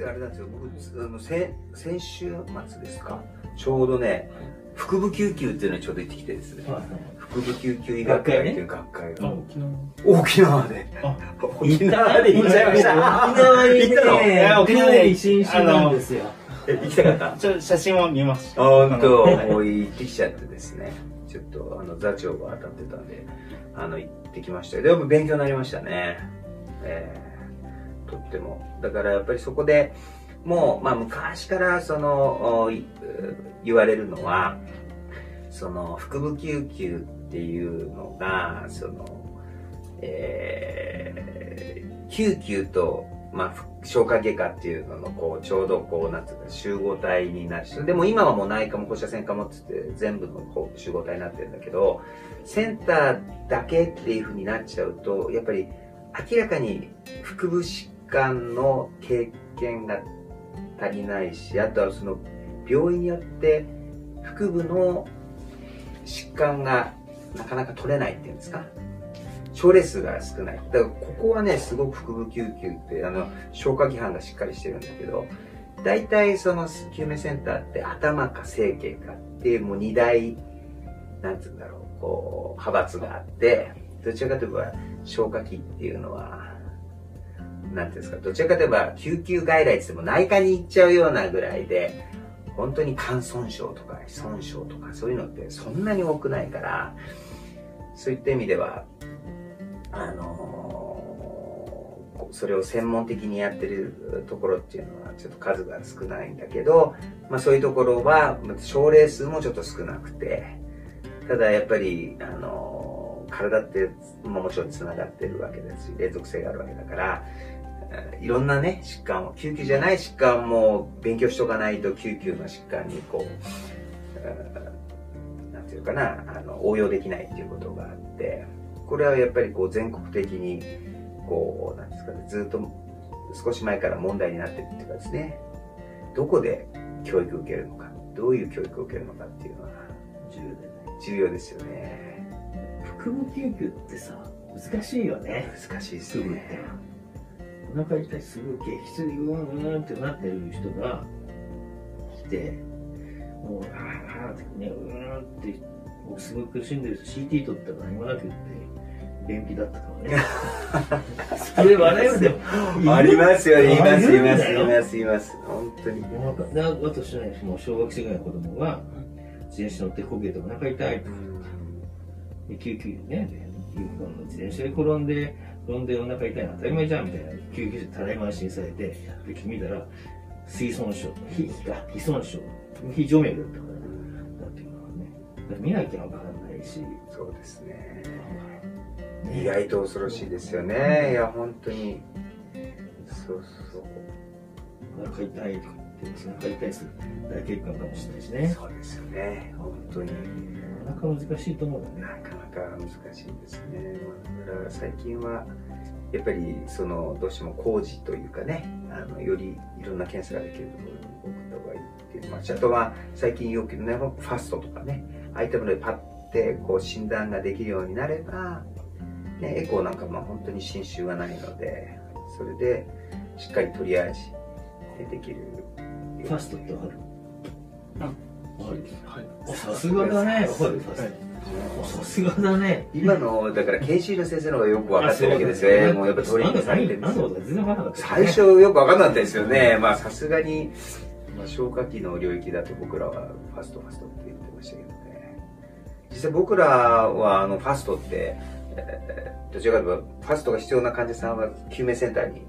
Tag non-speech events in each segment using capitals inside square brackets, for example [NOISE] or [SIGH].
実はあれなんですよ。僕あの先先週末ですか？ちょうどね腹部救急っていうのにちょうど行ってきてですね、腹部救急医学会っていう学会が、沖縄沖縄で。沖縄で行っちゃいました。沖縄に行ったの？ね、沖縄で新種なんですよ。え行きたかった？ちょ写真は見ました本当、はいもう行ってきちゃってですね、ちょっとあの座長が当たってたんで、あの行ってきました。よ。でも勉強になりましたね。えーとっても。だからやっぱりそこでもう、まあ昔からその、言われるのは、その腹部救急っていうのが、その、えー救急と、まあ、消化外科っていうのの、こう、ちょうどこう、なんつうか、集合体になる。でも今はもう内科も放射線科もっつって全部のこう集合体になってるんだけど、センターだけっていう風になっちゃうと、やっぱり明らかに腹部疾患の経験が足りないし、あとはその病院によって腹部の疾患がなかなか取れないっていうんですか？症例数が少ない。だからここはね、すごく腹部救急って、あの、消化器班がしっかりしてるんだけど、大体その救命センターって頭か整形かっていうもう二大、なんつうんだろう、こう、派閥があって、どちらかといえば消化器っていうのは、なんていうんですか、どちらかといえば救急外来って言っても内科に行っちゃうようなぐらいで、本当に肝損傷とか損傷とかそういうのってそんなに多くないから、そういった意味では、あのーそれを専門的にやってるところっていうのはちょっと数が少ないんだけど、まあそういうところは、症例数もちょっと少なくて、ただやっぱり、あの体ってももちろん繋がってるわけですし、連続性があるわけだから、いろんなね、疾患を、救急じゃない疾患も勉強しとかないと救急の疾患にこう、えーなんていうかな、あの、応用できないっていうことがあって、これはやっぱりこう全国的に、こう、なんですかね、ずっと少し前から問題になってるっていうかですね、どこで教育を受けるのか、どういう教育を受けるのかっていうのは重要だよね重要ですよね。腹部救急ってさ、難しいよね。難しいですね。。お腹痛い、すぐ激痛でうーんうーんってなってる人が来て、もう、あーあーってね、うーんって、僕すごい苦しんでるし CT 取ったら何もなくって、便秘だったとかね。[LAUGHS] それ笑うでも。ありますよ、言います、言います、います、言います。本当に。お腹で私ね、もう小学生ぐらいの子供が、自転車乗ってこけてお腹痛いと。で救急にね、で自転車で転んで、転んでお腹痛いの当たり前じゃんみたいな、救急車たらい回しにされて、で見たら、水損傷、非か、非損傷、非静脈だったから、だっていうのはね、だから見なきゃわからないし、そうですね。意外と恐ろしいですよね。いや、本当に。そうそう。お腹痛いとか言って、お腹痛いする大血管かもしれないしね。そうですよね。本当に。なかなか難しいと思うんだね。なかなか難しいですね。だから最近は、やっぱりそのどうしても工事というかね、あのよりいろんな検査ができるところに送った方がいいっていう、まあ、あとは最近よくね、ファストとかね、ああいったものでパッてこう診断ができるようになれば、ね、エコーなんかも本当に侵襲がないので、それでしっかりトリアージできる。ファストってある？はいおさすがだね。さすがだね。今の、だから研修の先生の方がよく分かってるわけですよね。もうやっぱトレーニングされて最初よく分かんなかったですよね。まあさすがに、まあ、消化器の領域だと僕らはファストファストって言ってましたけどね。実際僕らはあのファストって、えーどちらかというとファストが必要な患者さんは救命センターに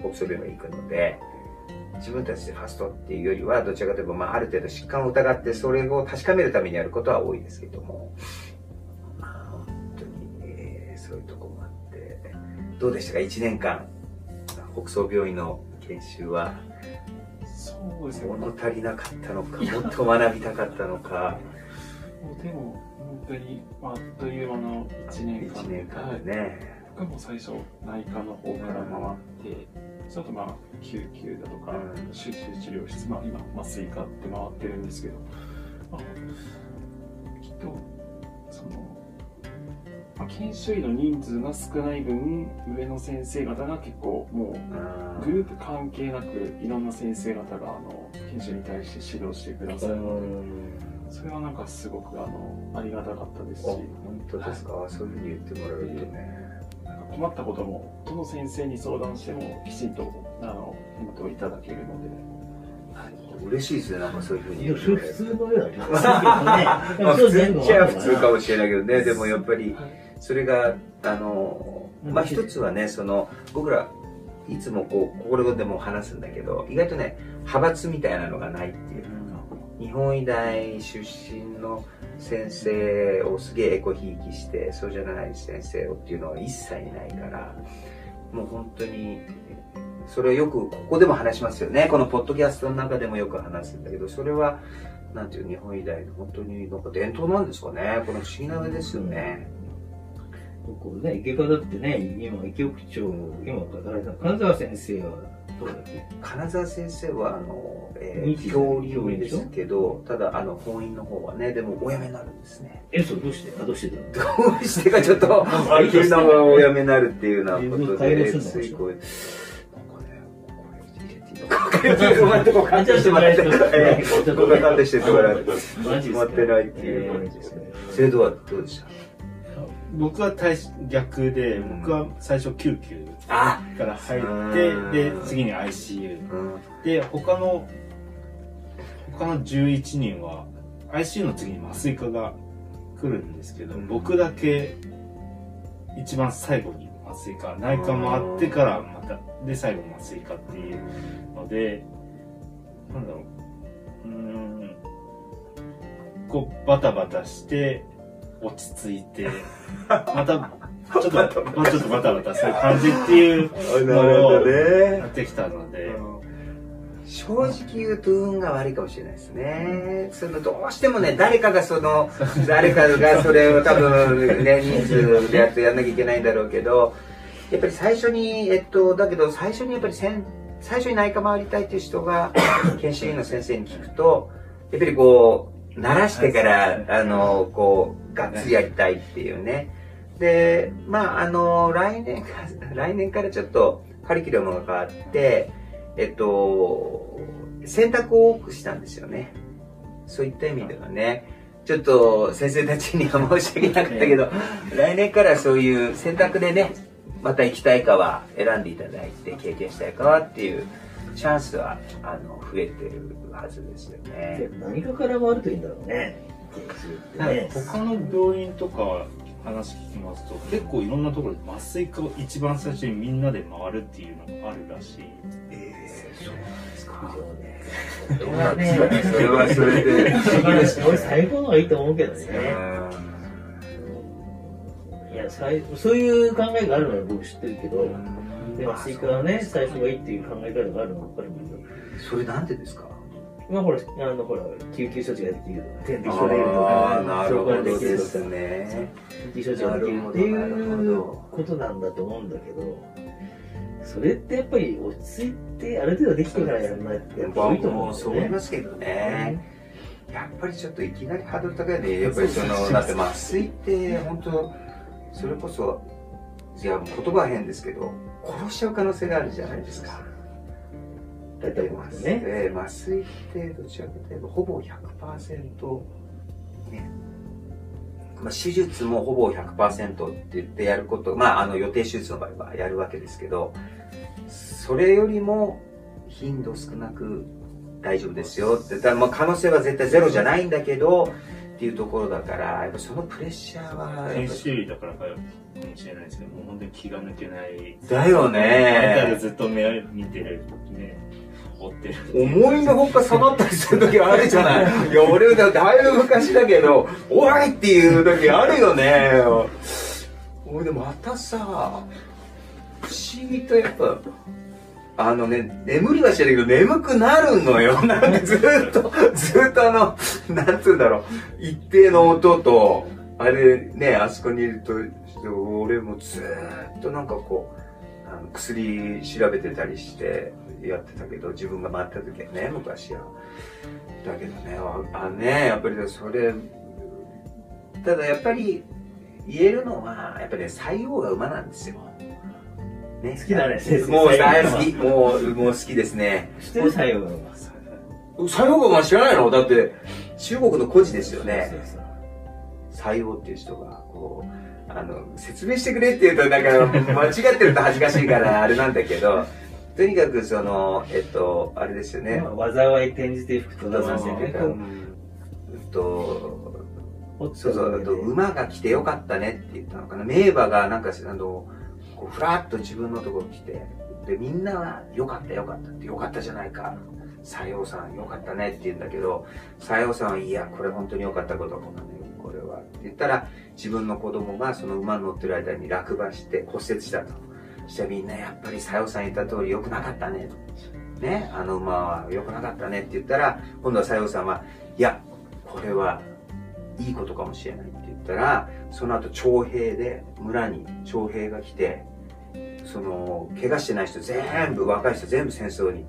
北総病院に行くので、自分たちでファストっていうよりは、どちらかというと、まあ、ある程度疾患を疑って、それを確かめるためにやることは多いですけども、まあ、本当に、えーそういうとこもあって、どうでしたか、1年間、北総病院の研修は、そうですね。物足りなかったのか、もっと学びたかったのか、もうでも、本当に、まあ、あっという間の1年間。1年間はい。でね、僕も最初、内科の方から回って、ちょっとまあ、救急だとか、うん。集中治療室、まあ今、麻酔科って回ってるんですけど、まあ、きっと、その、まあ、研修医の人数が少ない分上の先生方が結構もうグループ関係なくいろんな先生方があの研修に対して指導してくださる。のでそれはなんかすごくあのありがたかったですし。本当ですか、そういうふうに言ってもらえるとね。困ったこともどの先生に相談してもきちんとあの返答いただけるので、はい、嬉しいですね、なんかそういうふうに。普通のような気がするけどね。まあ、普通っちゃ普通かもしれないけどね、でもやっぱり、はいそれが、あの、まあ一つはね、その、僕ら、いつもこう、心でも話すんだけど、意外とね、派閥みたいなのがないっていう。か、日本医大出身の先生をすげえエコひいきして、そうじゃない先生をっていうのは一切ないから、もう本当に、それはよくここでも話しますよね。このポッドキャストの中でもよく話すんだけど、それは、なんていう日本医大の本当になんか伝統なんですかね。この不思議な上ですよね。こうね、池科だってね、今、池局長、今、金沢先生は、どうだっけ？金沢先生は、あの、えー、教理ですけど、ただ、あの、婚姻の方はね、でもお辞めになるんですね。え、そう、どうして？あ、どうしてだ？どうしてかちょっと、[LAUGHS] あ急なお辞めになるっていうようなことで、ついこう、なんかね、これ入れていいのとこうカットして。もらって、えーちょっとカットし [LAUGHS] てもらって、決まってないって。いう感じですね。制度はどうでした僕は対逆で、うん。僕は最初救急あから入うんって、で、次に ICU。うん。で、他の、他の11人は、ICU の次に麻酔科が来るんですけど、うん。僕だけ一番最後に麻酔科、内科回ってからまた、で、最後麻酔科っていうので、なんだろう、うーん、こう、バタバタして、落ち着いて、[LAUGHS] また、ちょっと、もうちょっとバタバタする感じっていうなるほどねや。ってきたので、正直言うと運が悪いかもしれないですね。そのどうしてもね、誰かがその、[LAUGHS] 誰かがそれを多分ね、人数でやってやんなきゃいけないんだろうけど、やっぱり最初に、えっと、だけど最初にやっぱりせん最初に内科回りたいっていう人が、[LAUGHS] 研修医の先生に聞くと、やっぱりこう、慣らしてから、あの、こう、がっつりやりたいっていうね。で、まあ、あの、来年か、[LAUGHS] 来年からちょっとカリキュラムが変わって、えっと、選択を多くしたんですよね。そういった意味ではね、ちょっと先生たちには申し訳なかったけど、[LAUGHS] 来年からそういう選択でね、また行きたいかは選んでいただいて、経験したいかはっていうチャンスは、あの、増えてるはずですよね。何かから回るといいんだろうね。研修ってね。他の病院とか話聞きますと結構いろんなところで麻酔科を一番最初にみんなで回るっていうのがあるらしいえー、そうなんですか。そどうね。それはそれで。[LAUGHS] 俺最高の方がいいと思うけどね。いや、最そういう考えがあるのは僕知ってるけど、で麻酔科はね、最初がいいっていう考え方があるのは分かるけど、それなんでですか？まあほら、あのほら、救急処置ができるとか、点滴あ処理とーか、なるほどですか、ね。救急処置ができるっていうことなんだと思うんだけど、それってやっぱり落ち着いて、ある程度できてからやらないってやっぱ多いと思うんだそう思いよね。ますけどね。やっぱりちょっといきなりハードル高いね。やっぱりその、だって麻酔って本当、それこそ、いや、言葉は変ですけど、殺しちゃう可能性があるじゃないですか。大体麻酔ね。えー麻酔ってどちらかというとほぼ100%ね、まあ、手術もほぼ100%って言ってやることまああの予定手術の場合はやるわけですけどそれよりも頻度少なく大丈夫ですよってだまあ可能性は絶対ゼロじゃないんだけどっていうところだからやっぱそのプレッシャーは研修医だからかもしれないですけどもう本当に気が抜けない。だよね。ずっと目見てるね追ってる思いのほか下がったりする時あるじゃない。[LAUGHS] いや、俺だだいぶ昔だけど、おいっていう時あるよね。俺でまたさ、不思議とやっぱ、あのね、眠りはしてるけど眠くなるのよ。[LAUGHS] なんかずっと、ずっとあの、なんつうんだろう、一定の音と、あれね、あそこにいると、俺もずっとなんかこう、薬調べてたりしてやってたけど、自分が回った時はね、昔は。だけどね、ああね、やっぱりそれ、ただやっぱり、言えるのは、やっぱりね、西王が馬なんですよ。ね、好きだね。もう大好き。もう、もう好きですね。知ってる西王が馬。西王が馬知らないの？だって、中国の孤児ですよね。そうそう西王っていう人が、こう、あの、説明してくれって言うと、なんか、間違ってると恥ずかしいから、あれなんだけど、とにかくその、えっと、あれですよね。まあ災い転じて福と出させてうんうんと、そうそう、あと馬が来てよかったねって言ったのかな。名馬がなんか、あの、こうふらっと自分のところに来て、で、みんなはよかったよかったって、よかったじゃないか。西洋さんよかったねって言うんだけど、西洋さんはいや、これ本当によかったことかもね、これは。って言ったら、自分の子供がその馬に乗ってる間に落馬して骨折したと。そしたらみんなやっぱり西洋さん言った通り良くなかったね。ね、あの馬は良くなかったねって言ったら、今度は西洋さんは、いや、これはいいことかもしれないって言ったら、その後徴兵で村に徴兵が来て、その、怪我してない人全部、若い人全部戦争に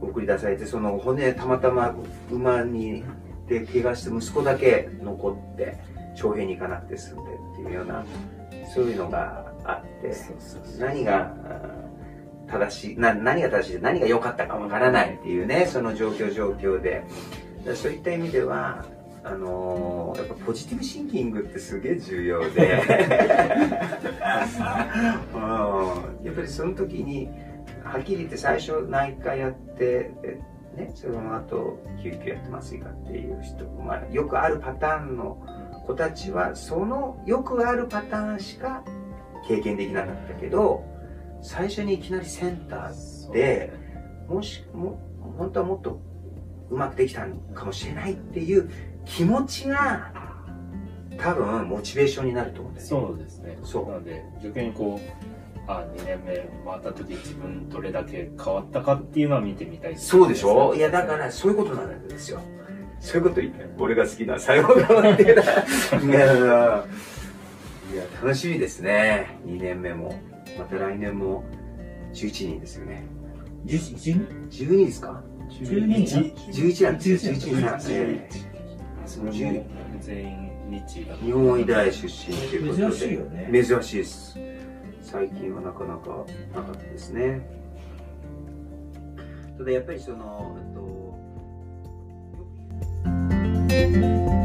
送り出されて、その骨たまたま馬に、で怪我して息子だけ残って、徴兵に行かなくて済んでっていうような、そういうのがあって、何が、あ正しいな何が正しい何が良かったかわからないっていうねその状況状況で。そういった意味ではあのーやっぱポジティブシンキングってすげえ重要で、[LAUGHS] うん、やっぱりその時にはっきり言って最初内科やってでね、その後救急やって麻酔科っていう人、まあ、よくあるパターンの子たちはそのよくあるパターンしか経験できなかったけど最初にいきなりセンターでもしも本当はもっとうまくできたのかもしれないっていう気持ちが多分モチベーションになると思うんですよ。そうですね。そうなので、逆にこう、あ、2年目回った時自分どれだけ変わったかっていうのは見てみたいですそうでしょ？いやだからそういうことなんですよ。そういうこと言って俺が好きな最後側っていうのは [LAUGHS] いやいや楽しみですね。2年目も。また来年も11人ですよね。11 12ですか？12人 ?11 なんですよ。11人なんですね。それも全員日本医大出身ということで。珍しいよね珍しいです。最近はなかなかなかったですね。ただやっぱりその、えっと、よく言う